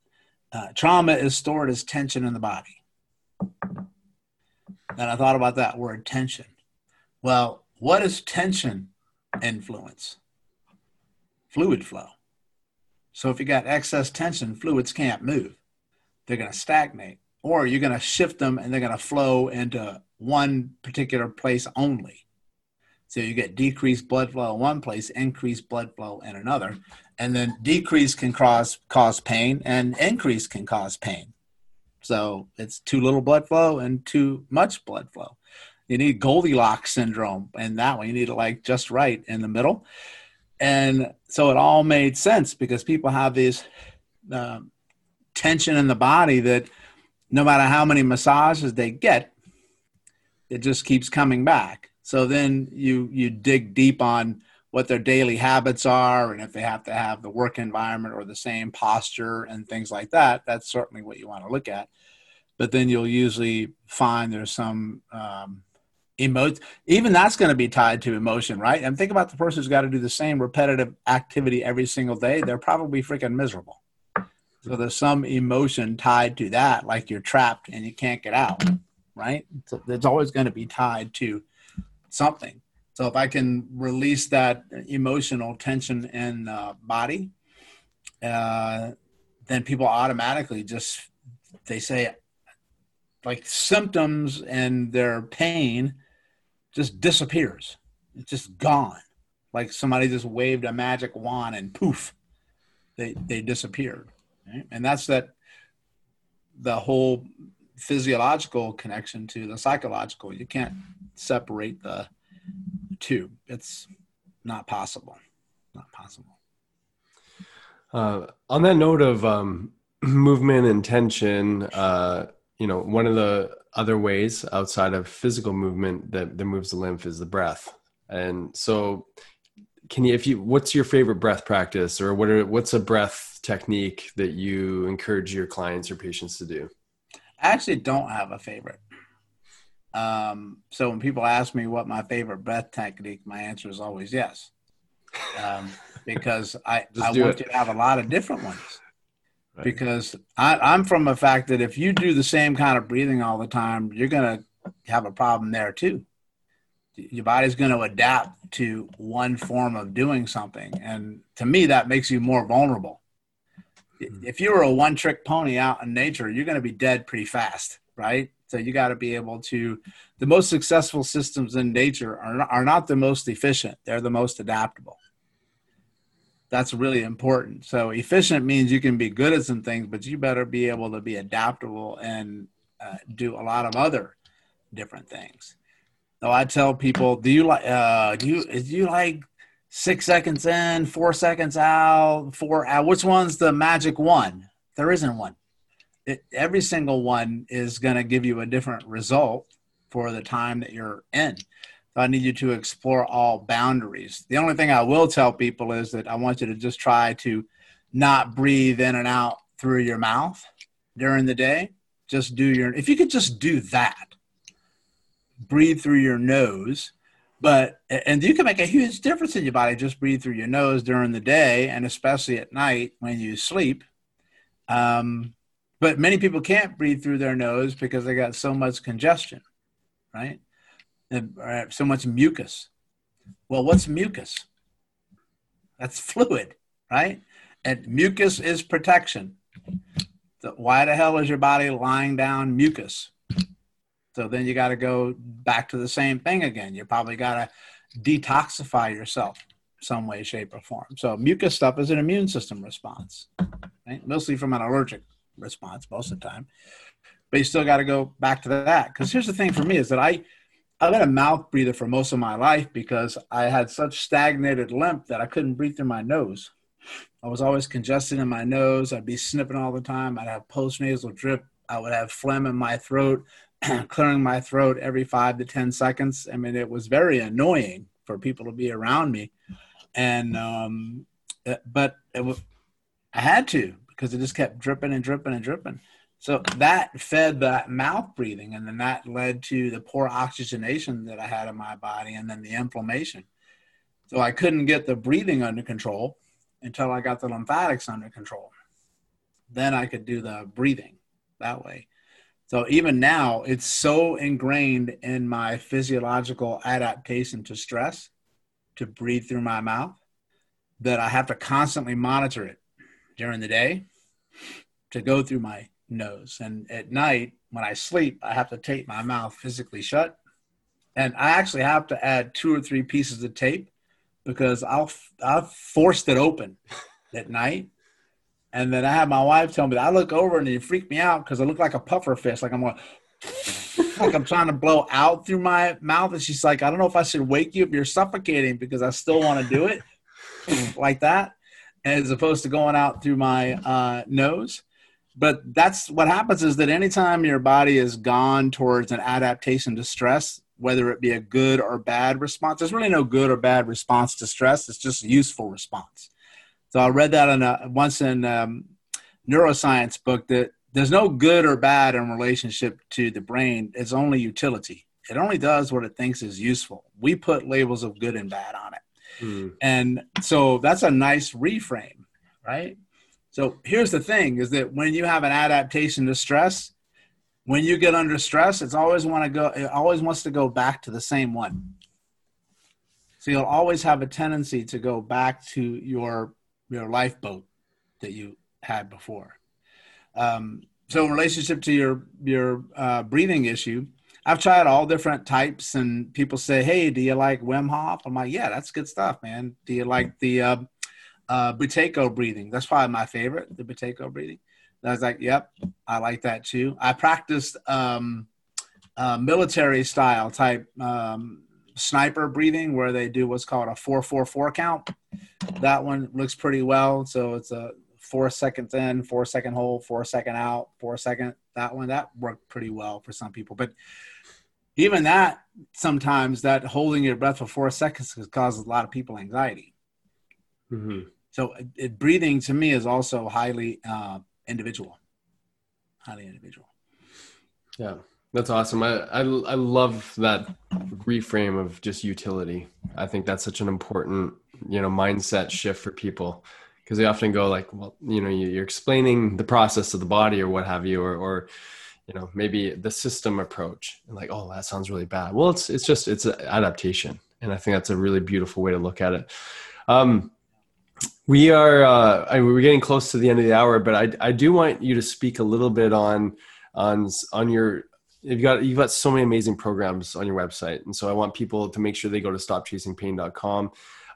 uh, trauma is stored as tension in the body. and I thought about that word tension. Well, what does tension influence? Fluid flow. So if you got excess tension, fluids can't move. They're going to stagnate, or you're going to shift them and they're going to flow into one particular place only. So you get decreased blood flow in one place, increased blood flow in another. And then decrease can cause cause pain and increase can cause pain. So it's too little blood flow and too much blood flow. You need Goldilocks syndrome, and that one you need it like just right in the middle. And so it all made sense because people have this uh, tension in the body that no matter how many massages they get, it just keeps coming back. So then you you dig deep on what their daily habits are and if they have to have the work environment or the same posture and things like that that's certainly what you want to look at but then you'll usually find there's some um, emote even that's going to be tied to emotion right? And think about the person who's got to do the same repetitive activity every single day they're probably freaking miserable. So there's some emotion tied to that like you're trapped and you can't get out right? So it's always going to be tied to something. So if I can release that emotional tension in uh, body, uh, then people automatically just they say like symptoms and their pain just disappears. It's just gone. Like somebody just waved a magic wand and poof, they they disappeared. Right? And that's that the whole physiological connection to the psychological. You can't separate the two. It's not possible. Not possible. Uh, on that note of um, [clears throat] movement and tension, uh, you know, one of the other ways outside of physical movement that, that moves the lymph is the breath. And so, can you, if you, what's your favorite breath practice, or what are, what's a breath technique that you encourage your clients or patients to do? I actually don't have a favorite. Um, so when people ask me what my favorite breath technique, my answer is always yes, um, because I, [laughs] I want it. you to have a lot of different ones. Right. Because I, I'm from a fact that if you do the same kind of breathing all the time, you're going to have a problem there too. Your body's going to adapt to one form of doing something, and to me, that makes you more vulnerable. Mm-hmm. If you were a one-trick pony out in nature, you're going to be dead pretty fast, right? So you got to be able to. The most successful systems in nature are not, are not the most efficient; they're the most adaptable. That's really important. So efficient means you can be good at some things, but you better be able to be adaptable and uh, do a lot of other different things. So I tell people, do you like? Uh, do you do you like six seconds in, four seconds out, four out? Which one's the magic one? There isn't one it, every single one is going to give you a different result for the time that you're in. I need you to explore all boundaries. The only thing I will tell people is that I want you to just try to not breathe in and out through your mouth during the day. Just do your, if you could just do that, breathe through your nose. But, and you can make a huge difference in your body. Just breathe through your nose during the day and especially at night when you sleep. Um, but many people can't breathe through their nose because they got so much congestion, right? And uh, so much mucus. Well, what's mucus? That's fluid, right? And mucus is protection. So why the hell is your body lying down mucus? So then you got to go back to the same thing again. You probably got to detoxify yourself some way, shape, or form. So mucus stuff is an immune system response, right? mostly from an allergic response most of the time. But you still got to go back to that. Because here's the thing for me is that I, I've been a mouth breather for most of my life because I had such stagnated lymph that I couldn't breathe through my nose. I was always congested in my nose. I'd be snipping all the time. I'd have postnasal drip. I would have phlegm in my throat, [clears throat] clearing my throat every five to 10 seconds. I mean, it was very annoying for people to be around me. And, um, but it was, I had to because it just kept dripping and dripping and dripping. So that fed that mouth breathing, and then that led to the poor oxygenation that I had in my body, and then the inflammation. So I couldn't get the breathing under control until I got the lymphatics under control. Then I could do the breathing that way. So even now, it's so ingrained in my physiological adaptation to stress to breathe through my mouth that I have to constantly monitor it during the day to go through my nose. And at night, when I sleep, I have to tape my mouth physically shut. And I actually have to add two or three pieces of tape because I'll I've forced it open [laughs] at night. And then I have my wife tell me that I look over and you freak me out because I look like a puffer fish, like I'm going [laughs] like I'm trying to blow out through my mouth. And she's like, I don't know if I should wake you if You're suffocating because I still want to do it [laughs] like that, as opposed to going out through my uh, nose but that's what happens is that anytime your body is gone towards an adaptation to stress whether it be a good or bad response there's really no good or bad response to stress. It's just a useful response. So i read that in a, once in um, neuroscience book that there's no good or bad in relationship to the brain. It's only utility. It only does what it thinks is useful. We put labels of good and bad on it. Mm. and so that's a nice reframe right so here's the thing is that when you have an adaptation to stress, when you get under stress, it's always want to go it always wants to go back to the same one. So you'll always have a tendency to go back to your your lifeboat that you had before. Um, so in relationship to your your uh, breathing issue, I've tried all different types, and people say, "Hey, do you like Wim Hof?" I'm like, "Yeah, that's good stuff, man." Do you like the uh, uh, Buteyko breathing. That's probably my favorite, the Buteyko breathing. And I was like, yep, I like that too. I practiced um, uh, military style type um, sniper breathing where they do what's called a 444 count. That one looks pretty well. So it's a four seconds in, four second hold, four second out, four second. That one, that worked pretty well for some people. But even that, sometimes that holding your breath for four seconds causes a lot of people anxiety. Mm-hmm. So it, breathing to me is also highly uh, individual, highly individual. Yeah, that's awesome. I, I, I love that reframe of just utility. I think that's such an important you know mindset shift for people because they often go like, well, you know, you're explaining the process of the body or what have you, or, or you know maybe the system approach and like oh that sounds really bad well it's it's just it's an adaptation and i think that's a really beautiful way to look at it um, we are uh, I, we're getting close to the end of the hour, but I I do want you to speak a little bit on on on your you've got you've got so many amazing programs on your website, and so I want people to make sure they go to stopchasingpain.com.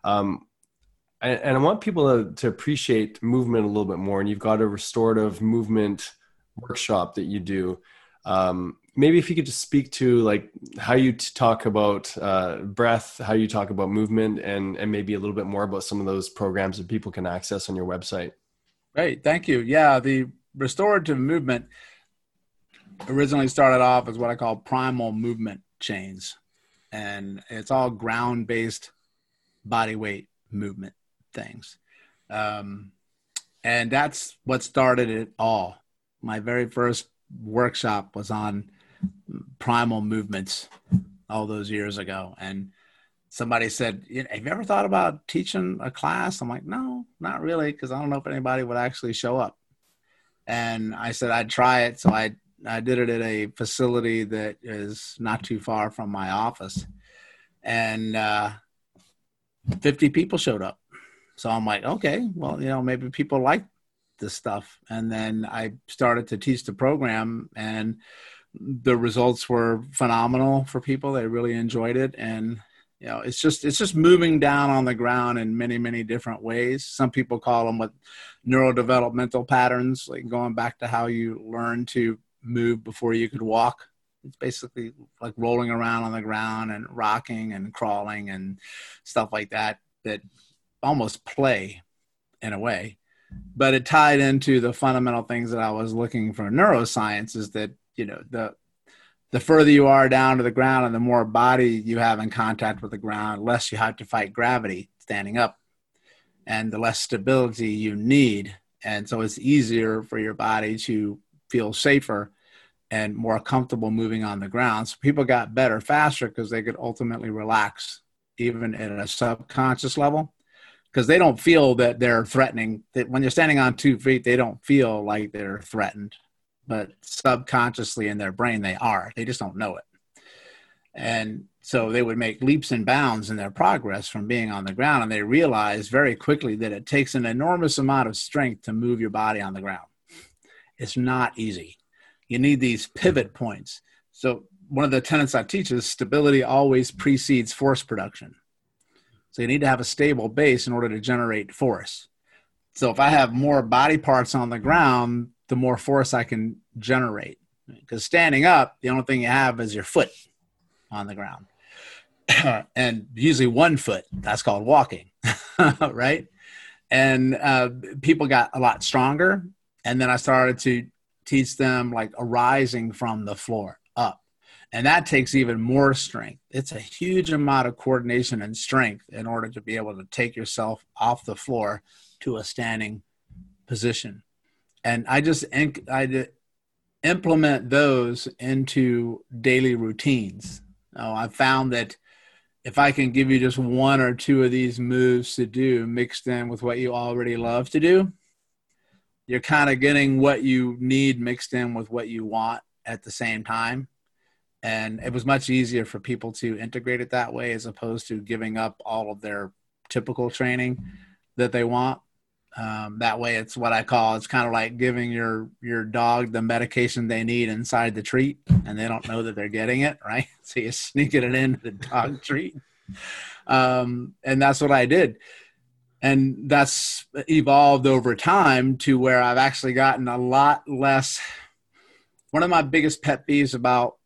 Um, and, and I want people to, to appreciate movement a little bit more. And you've got a restorative movement workshop that you do. Um, maybe if you could just speak to like how you talk about uh, breath how you talk about movement and and maybe a little bit more about some of those programs that people can access on your website. Great thank you. Yeah the restorative movement originally started off as what i call primal movement chains and it's all ground based body weight movement things. Um, and that's what started it all. My very first workshop was on primal movements all those years ago. And somebody said, Have you ever thought about teaching a class? I'm like, No, not really, because I don't know if anybody would actually show up. And I said, I'd try it. So I, I did it at a facility that is not too far from my office. And uh, 50 people showed up. So I'm like, okay, well, you know, maybe people like this stuff. And then I started to teach the program and the results were phenomenal for people. They really enjoyed it, and you know, it's just it's just moving down on the ground in many many different ways. Some people call them what neurodevelopmental patterns, like going back to how you learn to move before you could walk. It's basically like rolling around on the ground and rocking and crawling and stuff like that. That almost play in a way but it tied into the fundamental things that I was looking for neuroscience is that you know the the further you are down to the ground and the more body you have in contact with the ground less you have to fight gravity standing up and the less stability you need. And so it's easier for your body to feel safer and more comfortable moving on the ground. So people got better faster because they could ultimately relax even at a subconscious level because they don't feel that they're threatening. That when you're standing on two feet they don't feel like they're threatened but subconsciously in their brain they are. They just don't know it. And so they would make leaps and bounds in their progress from being on the ground. And they realize very quickly that it takes an enormous amount of strength to move your body on the ground. It's not easy. You need these pivot points. So, one of the tenets I teach is stability always precedes force production. So, you need to have a stable base in order to generate force. So, if I have more body parts on the ground, the more force I can generate. Because standing up, the only thing you have is your foot on the ground. [clears throat] and usually one foot, that's called walking, [laughs] right? And uh, people got a lot stronger. And then I started to teach them like arising from the floor up. And that takes even more strength. It's a huge amount of coordination and strength in order to be able to take yourself off the floor to a standing position. And I just I implement those into daily routines I've found that if I can give you just one or two of these moves to do mixed in with what you already love to do, you're kind of getting what you need mixed in with what you want at the same time. And it was much easier for people to integrate it that way as opposed to giving up all of their typical training that they want. Um, that way, it's what I call it's kind of like giving your your dog the medication they need inside the treat, and they don't know that they're getting it, right? [laughs] So you're sneaking it into the dog [laughs] treat, um, and that's what I did, and that's evolved over time to where I've actually gotten a lot less. One of my biggest pet peeves about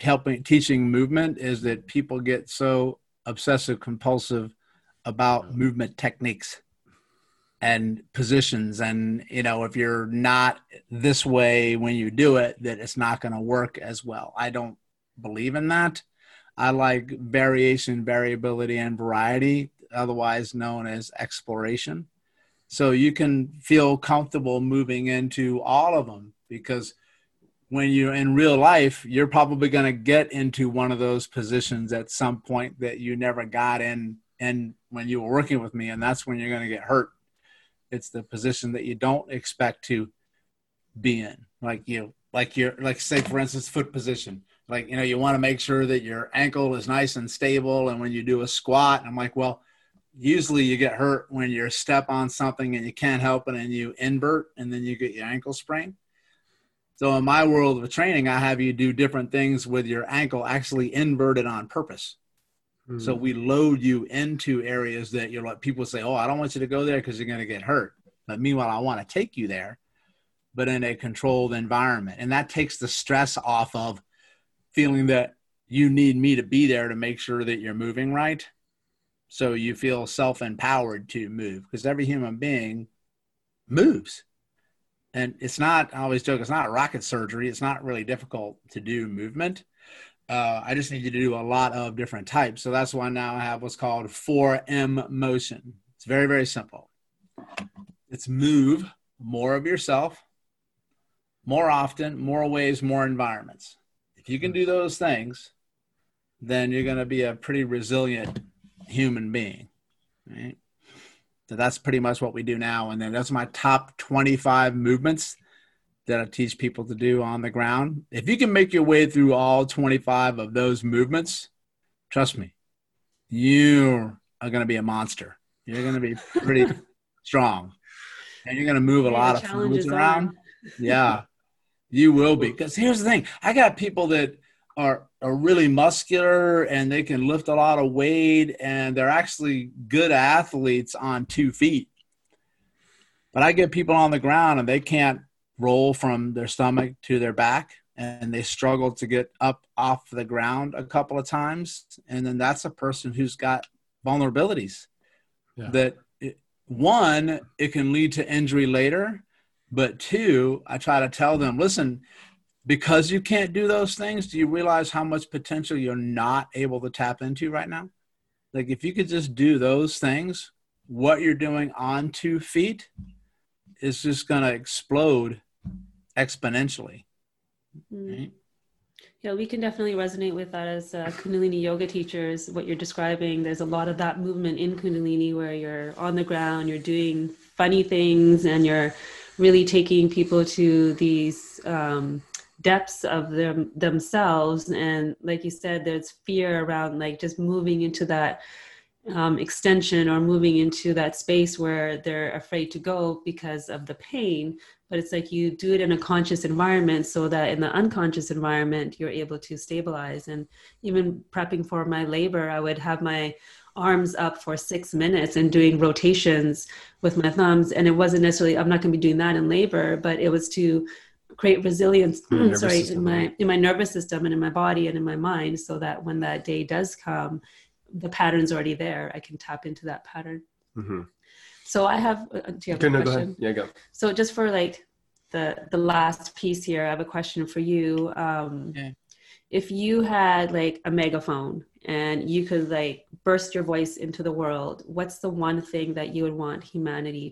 helping teaching movement is that people get so obsessive compulsive about movement techniques and positions. And you know if you're not this way when you do it that it's not going to work as well. I don't believe in that. I like variation variability and variety otherwise known as exploration. So you can feel comfortable moving into all of them because when you're in real life you're probably going to get into one of those positions at some point that you never got in and when you were working with me and that's when you're going to get hurt it's the position that you don't expect to be in. Like you like you're like say for instance foot position. Like you know you want to make sure that your ankle is nice and stable and when you do a squat i'm like well usually you get hurt when you step on something and you can't help it and you invert and then you get your ankle sprained. So in my world of training i have you do different things with your ankle actually inverted on purpose Mm-hmm. So we load you into areas that you're like people say, "Oh, I don't want you to go there because you're going to get hurt." But meanwhile, I want to take you there, but in a controlled environment, and that takes the stress off of feeling that you need me to be there to make sure that you're moving right. So you feel self-empowered to move because every human being moves. And it's not, I always joke, it's not rocket surgery. It's not really difficult to do movement uh, I just need you to do a lot of different types. So that's why now I have what's called 4M motion. It's very, very simple. It's move more of yourself, more often, more ways, more environments. If you can do those things, then you're going to be a pretty resilient human being. Right? So that's pretty much what we do now. And then that's my top 25 movements that I teach people to do on the ground. If you can make your way through all 25 of those movements, trust me, you are going to be a monster. You're going to be pretty [laughs] strong and you're going to move a yeah, lot of fluids around. Yeah, you will be. Because here's the thing I got people that are, are really muscular and they can lift a lot of weight and they're actually good athletes on two feet. But I get people on the ground and they can't roll from their stomach to their back and they struggle to get up off the ground a couple of times and then that's a person who's got vulnerabilities yeah. that it, one it can lead to injury later but two i try to tell them listen because you can't do those things do you realize how much potential you're not able to tap into right now like if you could just do those things what you're doing on two feet is just going to explode exponentially. Mm-hmm. Right? Yeah, we can definitely resonate with that as uh, Kundalini yoga teachers. What you're describing, there's a lot of that movement in Kundalini where you're on the ground, you're doing funny things, and you're really taking people to these um, depths of them themselves and like you said there's fear around like just moving into that um, extension or moving into that space where they're afraid to go because of the pain but it's like you do it in a conscious environment so that in the unconscious environment you're able to stabilize and even prepping for my labor i would have my arms up for six minutes and doing rotations with my thumbs and it wasn't necessarily i'm not going to be doing that in labor but it was to create resilience [clears throat] sorry system. in my in my nervous system and in my body and in my mind so that when that day does come the pattern's already there i can tap into that pattern mm-hmm. So i have uh, do you have okay, a no, question? Go ahead. yeah go so just for like the the last piece here i have a question for you um okay. if you had like a megaphone and you could like burst your voice into the world what's the one thing that you would want humanity